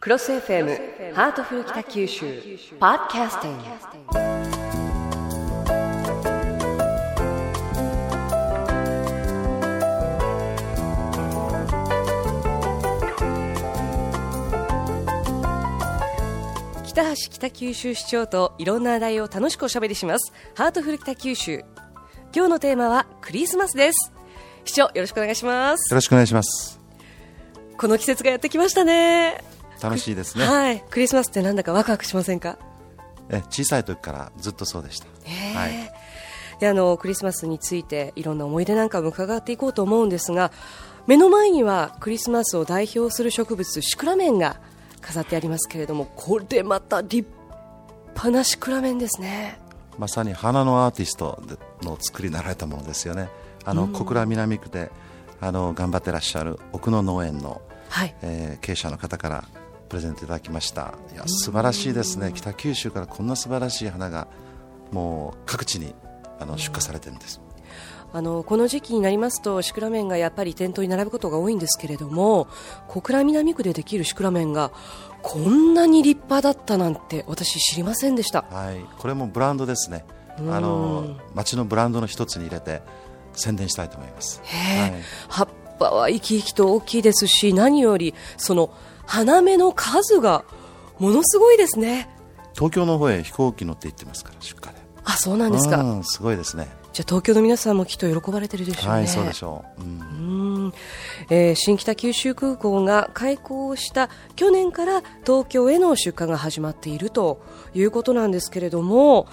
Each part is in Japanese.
クロス FM ハートフル北九州ポッドキャスティング。北橋北九州市長といろんな話題を楽しくおしゃべりします。ハートフル北九州。今日のテーマはクリスマスです。市長よろしくお願いします。よろしくお願いします。この季節がやってきましたね楽しいですね。はい。クリスマスってなんだかワクワクしませんか？え小さい時からずっとそうでした、はい、であのクリスマスについていろんな思い出なんかも伺っていこうと思うんですが目の前にはクリスマスを代表する植物シクラメンが飾ってありますけれどもこれまた立派なシクラメンですね。まさに花のアーティストの作りになられたものですよね。あの、小倉南区であの頑張ってらっしゃる奥野農園の、はい。えー経営者の方からプレゼントいただきました。いや素晴らしいですね。北九州からこんな素晴らしい花がもう各地にあの出荷されてるんです。あのこの時期になりますとシクラメンがやっぱり店頭に並ぶことが多いんですけれども小倉南区でできるシクラメンがこんなに立派だったなんて私知りませんでした。はい。これもブランドですね。あの町のブランドの一つに入れて宣伝したいと思います。はい。葉っぱは生き生きと大きいですし何よりその花芽の数がものすごいですね。東京の方へ飛行機乗って行ってますから出荷で。あそうなんですか。うんすごいですね。じゃあ東京の皆さんもきっと喜ばれてるでしょうね。はいそうでしょう、うん。うん。えー新北九州空港が開港した去年から東京への出荷が始まっているということなんですけれども、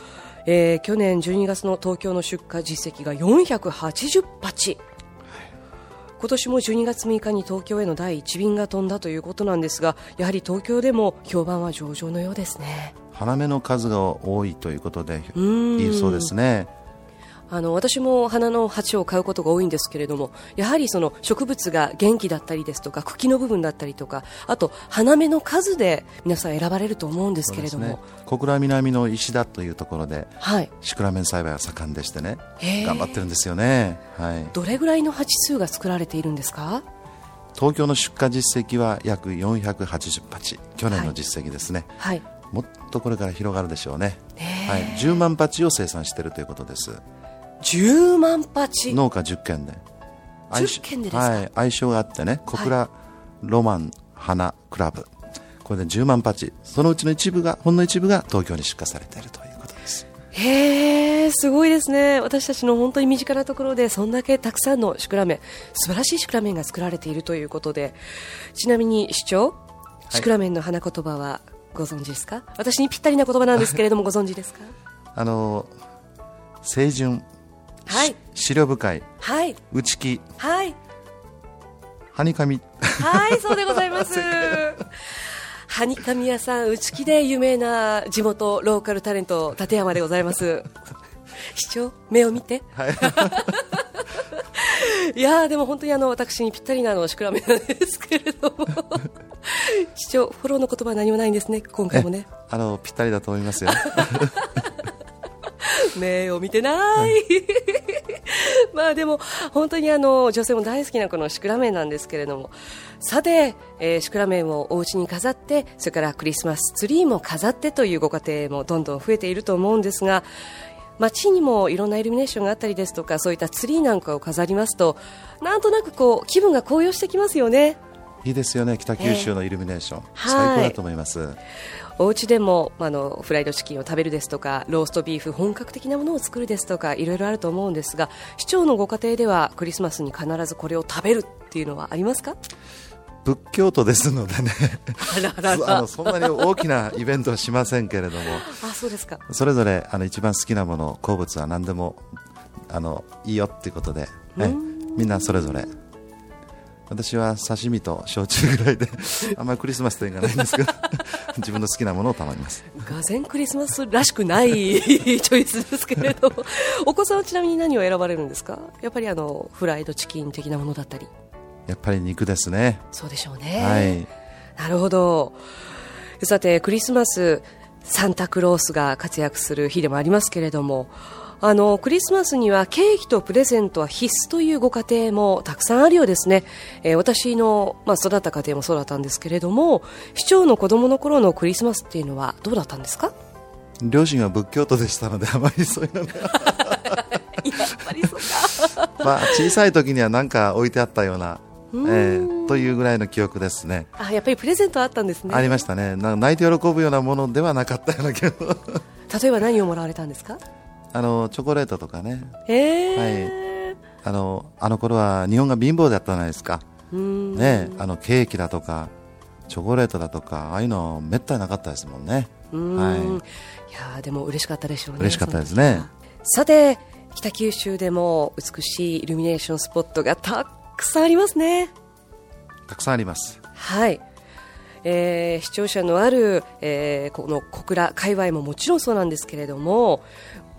えー去年12月の東京の出荷実績が480鉢今年も12月6日に東京への第1便が飛んだということなんですがやはり東京でも評判は上々のようですね。花芽の数が多いということでんいいそうですねあの私も花の鉢を買うことが多いんですけれどもやはりその植物が元気だったりですとか茎の部分だったりとかあと花芽の数で皆さん選ばれると思うんですけれども、ね。小倉南の石田というところではい、シクラメン栽培が盛んでしてね頑張ってるんですよね、はい、どれぐらいの鉢数が作られているんですか？東京の出荷実績は約480鉢。去年の実績ですね、はい。もっとこれから広がるでしょうね、はい、10万鉢を生産しているということです10万鉢農家10軒で。相性10軒でですか？はい、相性があってね。小倉ロマン花クラブ。これで10万鉢そのうちの一部がほんの一部が東京に出荷されているということです。へえすごいですね。私たちの本当に身近なところでそんだけたくさんのシクラメン素晴らしいシクラメンが作られているということで。ちなみに市長シクラメンの花言葉はご存知ですか？私にぴったりな言葉なんですけれどもご存知ですか？あの清純はい。し思慮深いはい内気はいはにかみはいそうでございますはにかみ屋さん内気で有名な地元ローカルタレント立山でございます市長目を見てはいいやーでも本当にあの私にぴったりなのシクラメなんですけれども市長フォローの言葉は何もないんですね今回もねあのぴったりだと思いますよ 目を見てない。まあでも本当にあの女性も大好きなこのシクラメンなんですけれども。さて、えーシクラメンをお家に飾ってそれからクリスマスツリーも飾ってというご家庭もどんどん増えていると思うんですが街にもいろんなイルミネーションがあったりですとかそういったツリーなんかを飾りますとなんとなくこう気分が高揚してきますよね。いいですよね。北九州のイルミネーション、はい最高だと思いますお家でもあのフライドチキンを食べるですとかローストビーフ本格的なものを作るですとかいろいろあると思うんですが市長のご家庭ではクリスマスに必ずこれを食べるっていうのはありますか？仏教徒ですのでね。あ のそんなに大きなイベントはしませんけれども。あそうですか。それぞれあの一番好きなもの好物は何でもあのいいよっていうことで、ね、みんなそれぞれ私は刺身と焼酎ぐらいで あんまりクリスマスというのがないんですけど 自分の好きなものを頼みます。がぜんクリスマスらしくないチョイスですけれども。お子さんはちなみに何を選ばれるんですか？やっぱりあのフライドチキン的なものだったり。やっぱり肉ですね。そうでしょうね、はい。なるほど。さてクリスマスサンタクロースが活躍する日でもありますけれどもあのクリスマスにはケーキとプレゼントは必須というご家庭もたくさんあるようですね、えー、私の、まあ、育った家庭もそうだったんですけれども市長の子供の頃のクリスマスっていうのはどうだったんですか？両親は仏教徒でしたのであまりそういうのが。やっぱりそうか。まあ小さい時には何か置いてあったようなえー、というぐらいの記憶ですね。あやっぱりプレゼントあったんですね。ありましたね。泣いて喜ぶようなものではなかったような気が。例えば何をもらわれたんですか？あのチョコレートとかね、えー、はい、あのあの頃は日本が貧乏だったじゃないですか、ね、あのケーキだとかチョコレートだとかああいうのめったになかったですもんね。はい、いやでも嬉しかったでしょうね嬉しかったですね。さて北九州でも美しいイルミネーションスポットがたくさんありますね。たくさんあります。はい。えー、視聴者のある、えー、この小倉界隈ももちろんそうなんですけれども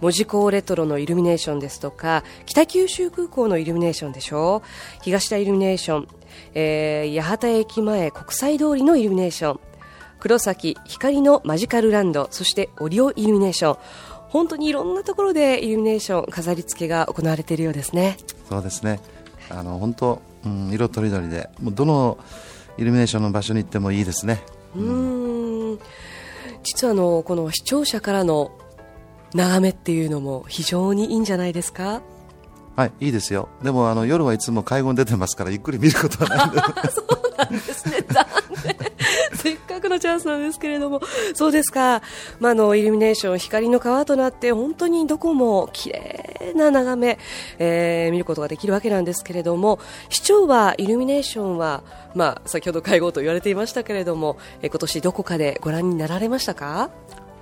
門司港レトロのイルミネーションですとか北九州空港のイルミネーションでしょう。東田イルミネーション、えー、八幡駅前国際通りのイルミネーション黒崎光のマジカルランドそしてオリオイルミネーション。本当にいろんなところでイルミネーション飾り付けが行われているようですね。そうですねあの本当、うん、色とりどりでもうどのイルミネーションの場所に行ってもいいですね。うん。実はあのこの視聴者からの眺めっていうのも非常にいいんじゃないですか？はいいいですよ。でもあの夜はいつも会合に出てますからゆっくり見ることはないんで。そうなんですね。残念せっかくのチャンスなんですけれども。そうですか、まあ、のイルミネーション光の川となって本当にどこも綺麗な眺め、えー、見ることができるわけなんですけれども。市長はイルミネーションは、まあ、先ほど会合と言われていましたけれども、えー、今年どこかでご覧になられましたか？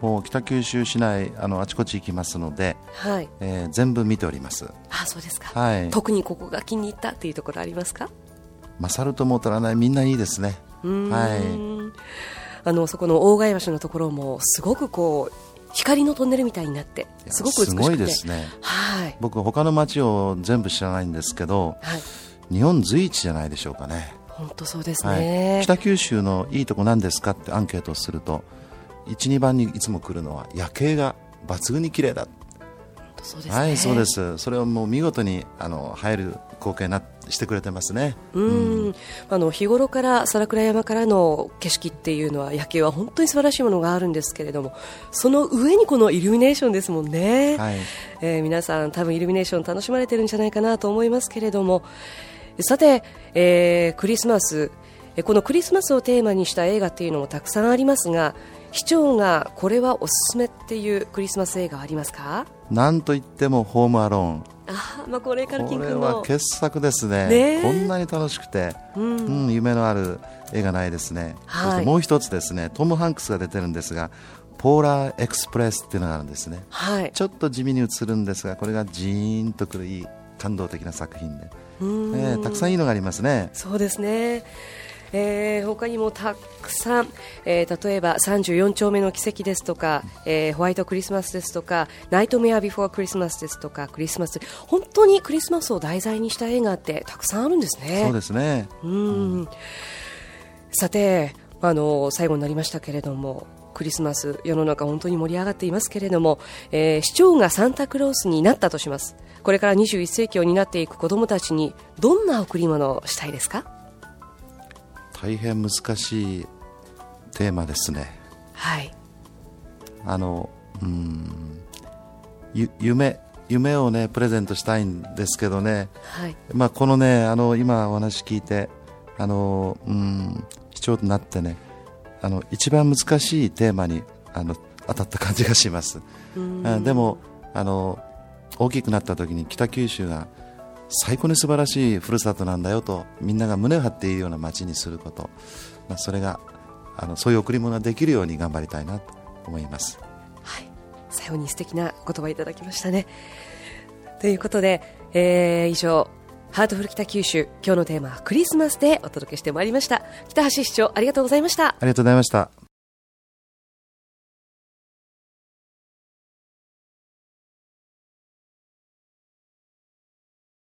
もう北九州市内あのあちこち行きますので、はい。えー、全部見ております。あそうですか、はい、特にここが気に入ったっていうところありますか？勝るとも劣らないみんないいですね。はいあのそこの大貝橋のところもすごくこう光のトンネルみたいになってすごく美しくて。すごいですね、はい、僕他の街を全部知らないんですけど、はい、日本随一じゃないでしょうかね。本当そうですね、はい、北九州のいいとこ何ですかってアンケートをすると12番にいつも来るのは夜景が抜群に綺麗だそうです、ね、はいそうです。それをもう見事にあの入る光景なしてくれてますね。うん、あの日頃から皿倉山からの景色っていうのは夜景は本当に素晴らしいものがあるんですけれどもその上にこのイルミネーションですもんね、はい。えー、皆さん多分イルミネーション楽しまれてるんじゃないかなと思いますけれども。さて、えー、クリスマス。このクリスマスをテーマにした映画っていうのもたくさんありますが市長がこれはおすすめっていうクリスマス映画ありますか？なんといってもホームアローン。あまあ、これからこれは傑作ですね、ね。こんなに楽しくて、うん、うん、夢のある映画ないですね、はい、そしてもう一つですね。トム・ハンクスが出てるんですがポーラーエクスプレスっていうのがあるんですね、はい、ちょっと地味に映るんですがこれがジーンとくるいい感動的な作品で、えー、たくさんいいのがありますね。そうですねえー、他にもたくさん、えー、例えば34丁目の奇跡ですとか、えー、ホワイトクリスマスですとかナイトメアビフォークリスマスですとかクリスマス本当にクリスマスを題材にした映画ってたくさんあるんですね。そうですね。うん、さてあの最後になりましたけれどもクリスマス世の中本当に盛り上がっていますけれども、えー、市長がサンタクロースになったとします。これから21世紀を担っていく子どもたちにどんな贈り物をしたいですか？大変難しいテーマですね。はい。あの、うん、夢、夢をね、プレゼントしたいんですけどね。はい。まあ、このね、あの、今お話聞いて、あの、うん、市長となってね、あの、一番難しいテーマに、あの、当たった感じがします。あでも、あの、大きくなった時に北九州が最高に素晴らしいふるさとなんだよとみんなが胸を張っているような街にすること、まあ、それがあのそういう贈り物ができるように頑張りたいなと思います、はい、最後に素敵な言葉いただきましたね。ということで、えー、以上ハートフル北九州今日のテーマはクリスマスでお届けしてまいりました。北橋市長ありがとうございました。ありがとうございました